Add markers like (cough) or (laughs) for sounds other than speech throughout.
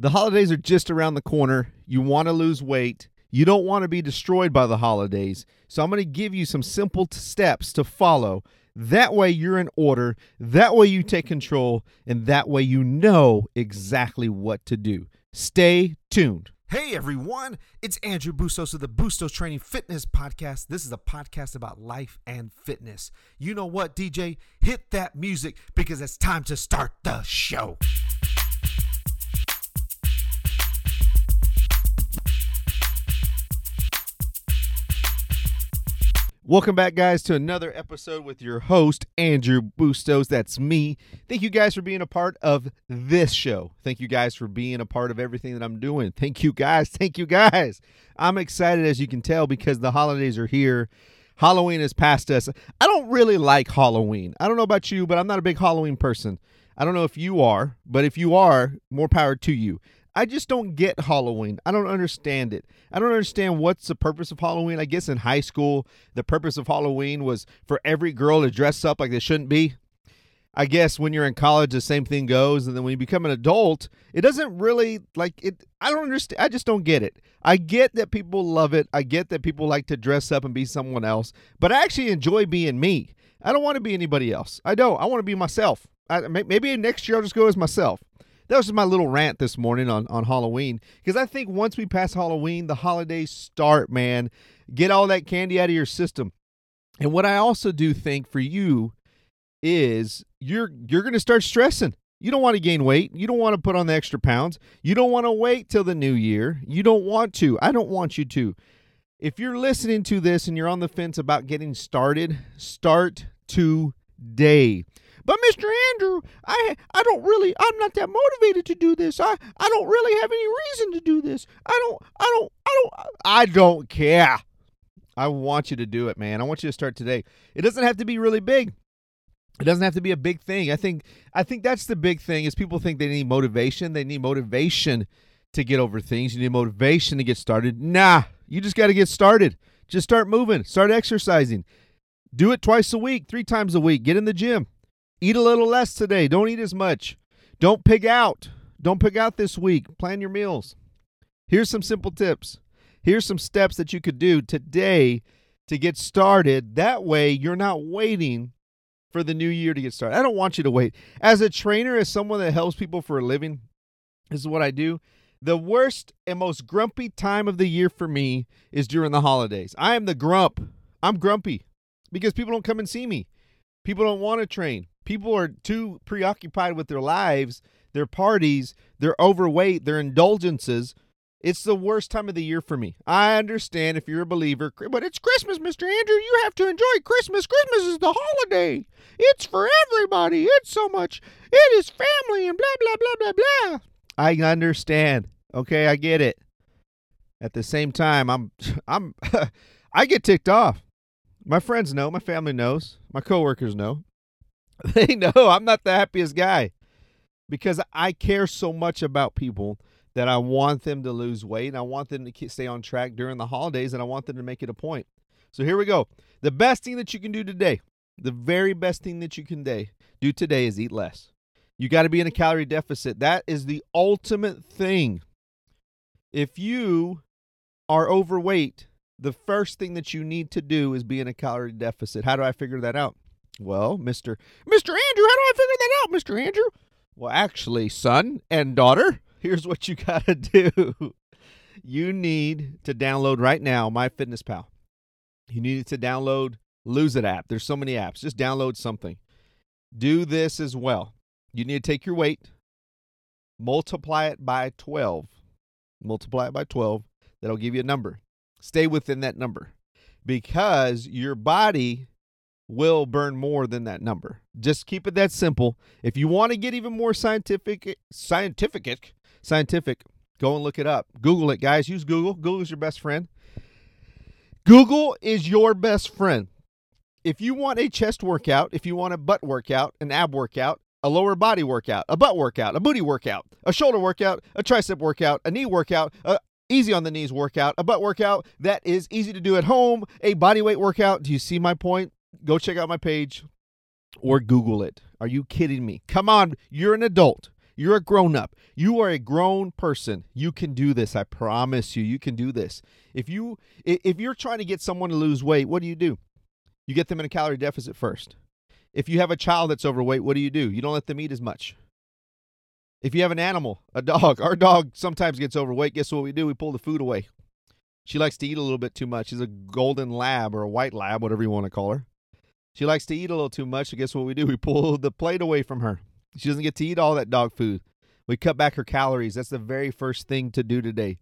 The holidays are just around the corner. You want to lose weight. You don't want to be destroyed by the holidays. So I'm going to give you some simple t- steps to follow. That way you're in order. That way you take control. And that way you know exactly what to do. Stay tuned. Hey everyone, it's Andrew Bustos of the Bustos Training Fitness Podcast. This is a podcast about life and fitness. You know what, DJ? Hit that music because it's time to start the show. Welcome back, guys, to another episode with your host, Andrew Bustos. That's me. Thank you guys for being a part of this show. Thank you guys for being a part of everything that I'm doing. Thank you guys. Thank you guys. I'm excited, as you can tell, because the holidays are here. Halloween is past us. I don't really like Halloween. I don't know about you, but I'm not a big Halloween person. I don't know if you are, but if you are, more power to you. I just don't get Halloween. I don't understand it. I don't understand what's the purpose of Halloween. I guess in high school, the purpose of Halloween was for every girl to dress up like they shouldn't be. I guess when you're in college, the same thing goes. And then when you become an adult, it doesn't really like it. I don't understand. I just don't get it. I get that people love it. I get that people like to dress up and be someone else, but I actually enjoy being me. I don't want to be anybody else. I don't. I want to be myself. I, maybe next year I'll just go as myself that was just my little rant this morning on, on Halloween. Because I think once we pass Halloween, the holidays start, man. Get all that candy out of your system. And what I also do think for you is you're you're gonna start stressing. You don't want to gain weight. You don't want to put on the extra pounds. You don't want to wait till the new year. You don't want to. I don't want you to. If you're listening to this and you're on the fence about getting started, start today. But Mr. Andrew, I I don't really I'm not that motivated to do this. I I don't really have any reason to do this. I don't I don't I don't I don't care. I want you to do it, man. I want you to start today. It doesn't have to be really big. It doesn't have to be a big thing. I think I think that's the big thing is people think they need motivation. They need motivation to get over things. You need motivation to get started. Nah, you just got to get started. Just start moving. Start exercising. Do it twice a week, three times a week. Get in the gym. Eat a little less today. Don't eat as much. Don't pig out. Don't pig out this week. Plan your meals. Here's some simple tips. Here's some steps that you could do today to get started. That way, you're not waiting for the new year to get started. I don't want you to wait. As a trainer, as someone that helps people for a living, this is what I do. The worst and most grumpy time of the year for me is during the holidays. I am the grump. I'm grumpy because people don't come and see me. People don't want to train people are too preoccupied with their lives, their parties, their overweight, their indulgences. It's the worst time of the year for me. I understand if you're a believer, but it's Christmas, Mr. Andrew. You have to enjoy Christmas. Christmas is the holiday. It's for everybody. It's so much. It is family and blah, blah, blah, blah, blah. I understand. Okay, I get it. At the same time, I'm (laughs) I'm (laughs) I get ticked off. My friends know, my family knows, my coworkers know. (laughs) They know I'm not the happiest guy because I care so much about people that I want them to lose weight and I want them to stay on track during the holidays and I want them to make it a point. So here we go. The best thing that you can do today, the very best thing that you can day, do today is eat less. You got to be in a calorie deficit. That is the ultimate thing. If you are overweight, the first thing that you need to do is be in a calorie deficit. How do I figure that out? Well, Mr. Mr. Andrew, how do I figure that out, Mr. Andrew? Well, actually, son and daughter, (laughs) here's what you got to do. You need to download right now MyFitnessPal. You need to download Lose It app. There's so many apps. Just download something. Do this as well. You need to take your weight, multiply it by 12. Multiply it by 12. That'll give you a number. Stay within that number because your body will burn more than that number. Just keep it that simple. If you want to get even more scientific, scientific, scientific, go and look it up. Google it, guys. Use Google. Google is your best friend. Google is your best friend. If you want a chest workout, if you want a butt workout, an ab workout, a lower body workout, a butt workout, a booty workout, a shoulder workout, a tricep workout, a knee workout, a easy on the knees workout, a butt workout that is easy to do at home, a body weight workout. Do you see my point? Go check out my page or Google it. Are you kidding me? Come on, you're an adult. You're a grown up. You are a grown person. You can do this. I promise you. You can do this. If you if you're trying to get someone to lose weight, what do you do? You get them in a calorie deficit first. If you have a child that's overweight, what do you do? You don't let them eat as much. If you have an animal, a dog, (laughs) our dog sometimes gets overweight. Guess what we do? We pull the food away. She likes to eat a little bit too much. She's a golden lab or a white lab, whatever you want to call her. She likes to eat a little too much. So guess what we do? (laughs) We pull the plate away from her. She doesn't get to eat all that dog food. We cut back her calories. That's the very first thing to do today.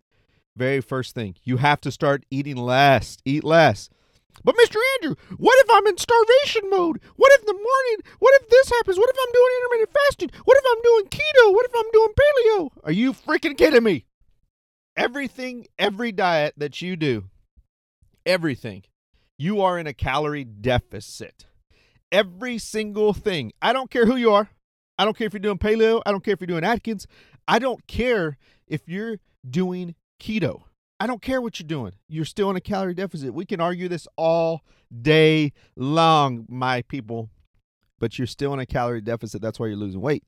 Very first thing. You have to start eating less. Eat less. But Mr. Andrew, what if I'm in starvation mode? What if the morning? What if this happens? What if I'm doing intermittent fasting? What if I'm doing keto? What if I'm doing paleo? Are you freaking kidding me? Everything, every diet that you do, everything, you are in a calorie deficit. Every single thing. I don't care who you are. I don't care if you're doing paleo. I don't care if you're doing Atkins. I don't care if you're doing keto. I don't care what you're doing. You're still in a calorie deficit. We can argue this all day long, my people, but you're still in a calorie deficit. That's why you're losing weight.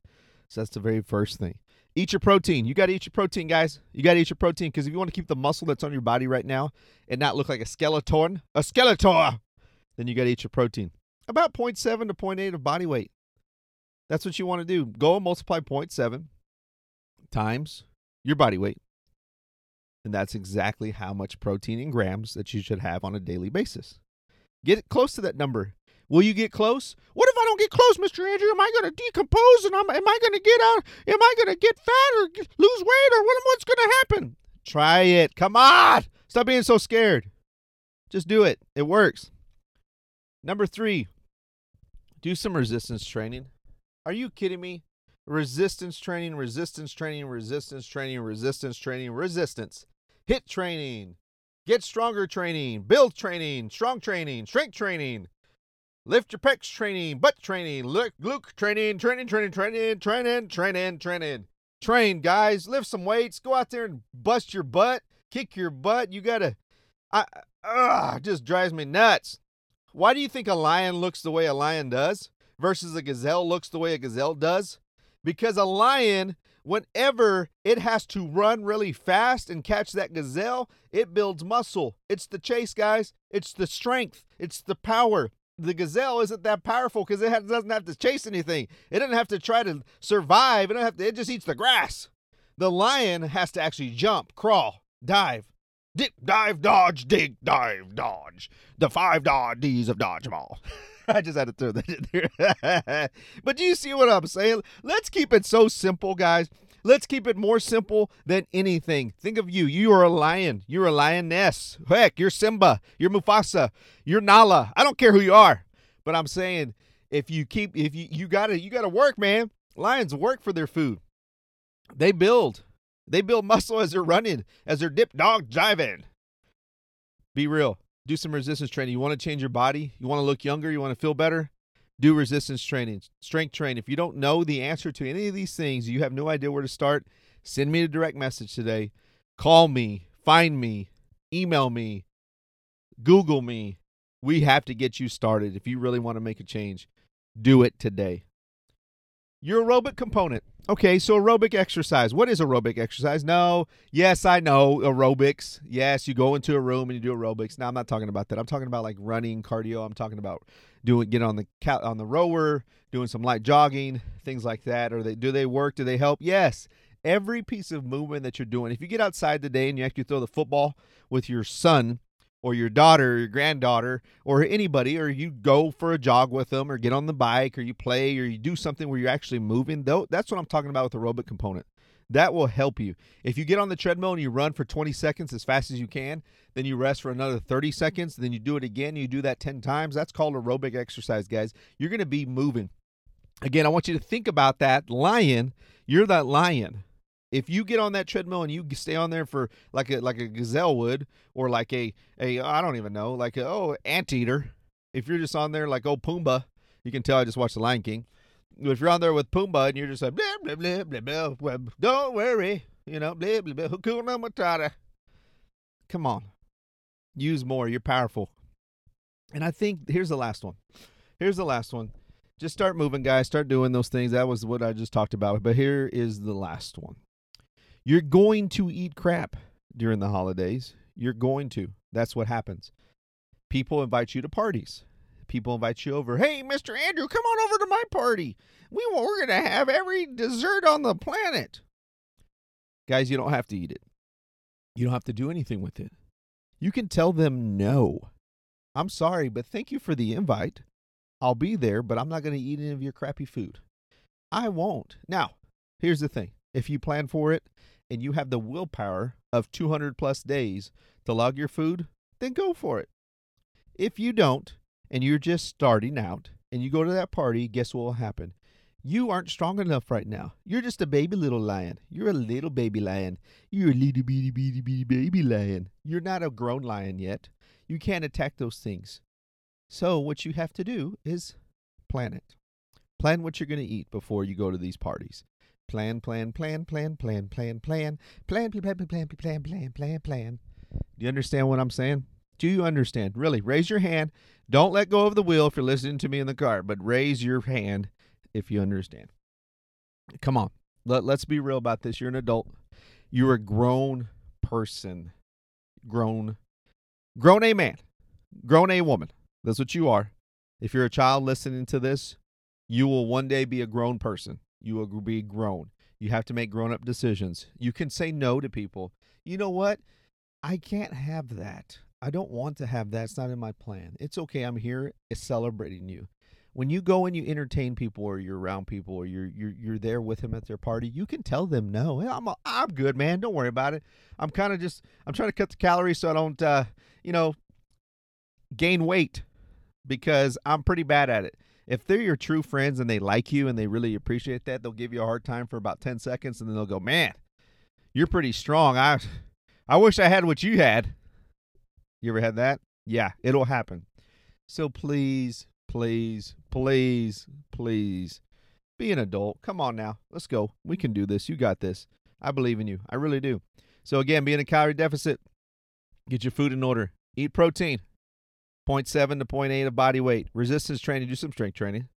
So that's the very first thing. Eat your protein. You got to eat your protein, guys. You got to eat your protein because if you want to keep the muscle that's on your body right now and not look like a skeleton, a skeletor, then you got to eat your protein. About 0.7 to 0.8 of body weight. That's what you want to do. Go and multiply 0.7 times your body weight and that's exactly how much protein in grams that you should have on a daily basis. Get close to that number. Will you get close? What if I don't get close, Mr. Andrew? Am I going to decompose and I'm, am I going to get out? Am I going to get fat or lose weight or what, what's going to happen? Try it. Come on. Stop being so scared. Just do it. It works. Number three, do some resistance training. Are you kidding me? Resistance training, resistance training, resistance training, resistance training, resistance HIIT training, get stronger training, build training, strong training, strength training, lift your pecs training, butt training, look, Luke training, training, training, training, training, training, training. Train, guys. Lift some weights. Go out there and bust your butt, kick your butt. You gotta. I ah, ugh, just drives me nuts. Why do you think a lion looks the way a lion does versus a gazelle looks the way a gazelle does? Because a lion whenever it has to run really fast and catch that gazelle, it builds muscle. It's the chase, guys. It's the strength. It's the power. The gazelle isn't that powerful because it doesn't have to chase anything. It doesn't have to try to survive. It don't have to. It just eats the grass. The lion has to actually jump, crawl, dive, dip, dive, dodge, dig, dive, dodge. The five D's of dodgeball. (laughs) I just had to throw that in there. (laughs) but do you see what I'm saying? Let's keep it so simple, guys. Let's keep it more simple than anything. Think of you. You are a lion. You're a lioness. Heck, you're Simba. You're Mufasa. You're Nala. I don't care who you are. But I'm saying if you keep if you you gotta you gotta work, man. Lions work for their food. They build. They build muscle as they're running, as they're dip dog driving. Be real do some resistance training. You want to change your body, you want to look younger, you want to feel better, do resistance training, strength training. If you don't know the answer to any of these things, you have no idea where to start, send me a direct message today. Call me, find me, email me, Google me. We have to get you started. If you really want to make a change, do it today. Your aerobic component. Okay, so aerobic exercise. What is aerobic exercise? No, yes, I know aerobics. Yes, you go into a room and you do aerobics. Now I'm not talking about that. I'm talking about like running, cardio. I'm talking about doing get on the on the rower, doing some light jogging, things like that. Or they do they work? Do they help? Yes. Every piece of movement that you're doing. If you get outside today and you actually throw the football with your son, or your daughter or your granddaughter or anybody or you go for a jog with them or get on the bike or you play or you do something where you're actually moving though that's what i'm talking about with aerobic component that will help you. If you get on the treadmill and you run for 20 seconds as fast as you can then you rest for another 30 seconds then you do it again you do that 10 times that's called aerobic exercise guys. You're going to be moving. Again i want you to think about that lion. You're that lion. If you get on that treadmill and you stay on there for like a like a gazelle would or like a a I don't even know like a oh anteater. If you're just on there like oh Pumbaa you can tell I just watched the Lion King if you're on there with Pumbaa and you're just like blah blah blah blah blah, blah don't worry you know blah blah blah Hakuna Matata come on use more you're powerful and I think here's the last one here's the last one Just start moving, guys. Start doing those things. That was what I just talked about. But here is the last one. You're going to eat crap during the holidays. You're going to. That's what happens. People invite you to parties. People invite you over. Hey, Mr. Andrew, come on over to my party. We we're gonna have every dessert on the planet. Guys, you don't have to eat it. You don't have to do anything with it. You can tell them no. I'm sorry, but thank you for the invite. I'll be there, but I'm not going to eat any of your crappy food. I won't. Now, here's the thing if you plan for it and you have the willpower of 200 plus days to log your food, then go for it. If you don't, and you're just starting out, and you go to that party, guess what will happen? You aren't strong enough right now. You're just a baby little lion. You're a little baby lion. You're a little bitty bitty bitty baby lion. You're not a grown lion yet. You can't attack those things. So what you have to do is plan it. Plan what you're going to eat before you go to these parties. Plan, plan, plan, plan, plan, plan, plan, plan, plan, plan, plan, plan, plan, plan, plan. Do you understand what I'm saying? Do you understand? Really, raise your hand. Don't let go of the wheel if you're listening to me in the car, but raise your hand if you understand. Come on. Let, let's be real about this. You're an adult. You're a grown person. Grown grown a man. Grown a woman. That's what you are. If you're a child listening to this, you will one day be a grown person. You will be grown. You have to make grown up decisions. You can say no to people. You know what? I can't have that. I don't want to have that. It's not in my plan. It's okay. I'm here It's celebrating you. When you go and you entertain people or you're around people or you're you're you're there with them at their party, you can tell them no. Hey, I'm a, I'm good, man. Don't worry about it. I'm kind of just I'm trying to cut the calories so I don't uh, you know gain weight because I'm pretty bad at it. If they're your true friends and they like you and they really appreciate that, they'll give you a hard time for about 10 seconds and then they'll go, "Man, you're pretty strong. I I wish I had what you had." You ever had that? Yeah, it'll happen. So please, please, please, please be an adult. Come on now. Let's go. We can do this. You got this. I believe in you. I really do. So again, be in a calorie deficit. Get your food in order. Eat protein. 0.7 to 0.8 of body weight. Resistance training, do some strength training.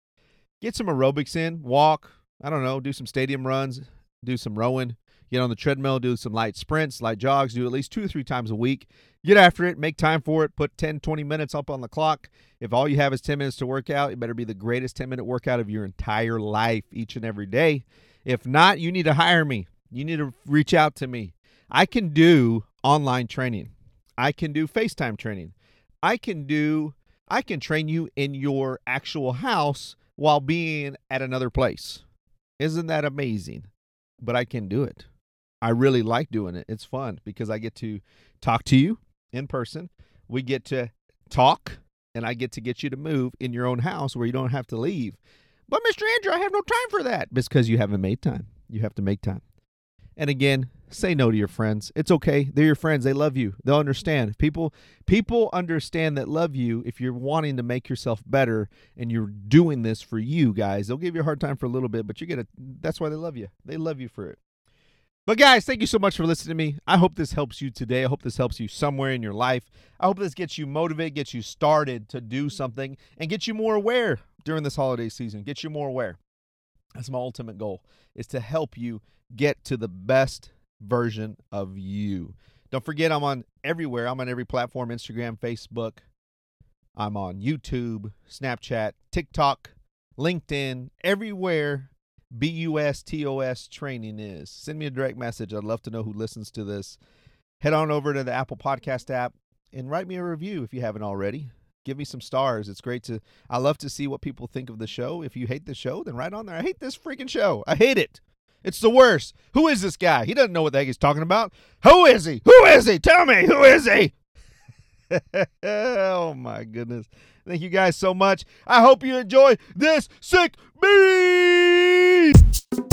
Get some aerobics in, walk, I don't know, do some stadium runs, do some rowing, get on the treadmill, do some light sprints, light jogs, do at least two or three times a week. Get after it, make time for it, put 10, 20 minutes up on the clock. If all you have is 10 minutes to work out, it better be the greatest 10 minute workout of your entire life each and every day. If not, you need to hire me. You need to reach out to me. I can do online training. I can do FaceTime training. I can do I can train you in your actual house while being at another place. Isn't that amazing? But I can do it. I really like doing it. It's fun because I get to talk to you in person. We get to talk and I get to get you to move in your own house where you don't have to leave. But Mr. Andrew, I have no time for that because you haven't made time. You have to make time. And again, say no to your friends. It's okay. They're your friends. They love you. They'll understand. People people understand that love you if you're wanting to make yourself better and you're doing this for you guys. They'll give you a hard time for a little bit, but you get it. That's why they love you. They love you for it. But guys, thank you so much for listening to me. I hope this helps you today. I hope this helps you somewhere in your life. I hope this gets you motivated, gets you started to do something and get you more aware during this holiday season. Get you more aware. That's my ultimate goal is to help you get to the best version of you. Don't forget, I'm on everywhere. I'm on every platform Instagram, Facebook. I'm on YouTube, Snapchat, TikTok, LinkedIn, everywhere BUSTOS training is. Send me a direct message. I'd love to know who listens to this. Head on over to the Apple Podcast app and write me a review if you haven't already. Give me some stars. It's great to, I love to see what people think of the show. If you hate the show, then write on there. I hate this freaking show. I hate it. It's the worst. Who is this guy? He doesn't know what the heck he's talking about. Who is he? Who is he? Tell me. Who is he? (laughs) oh my goodness. Thank you guys so much. I hope you enjoy this sick beat.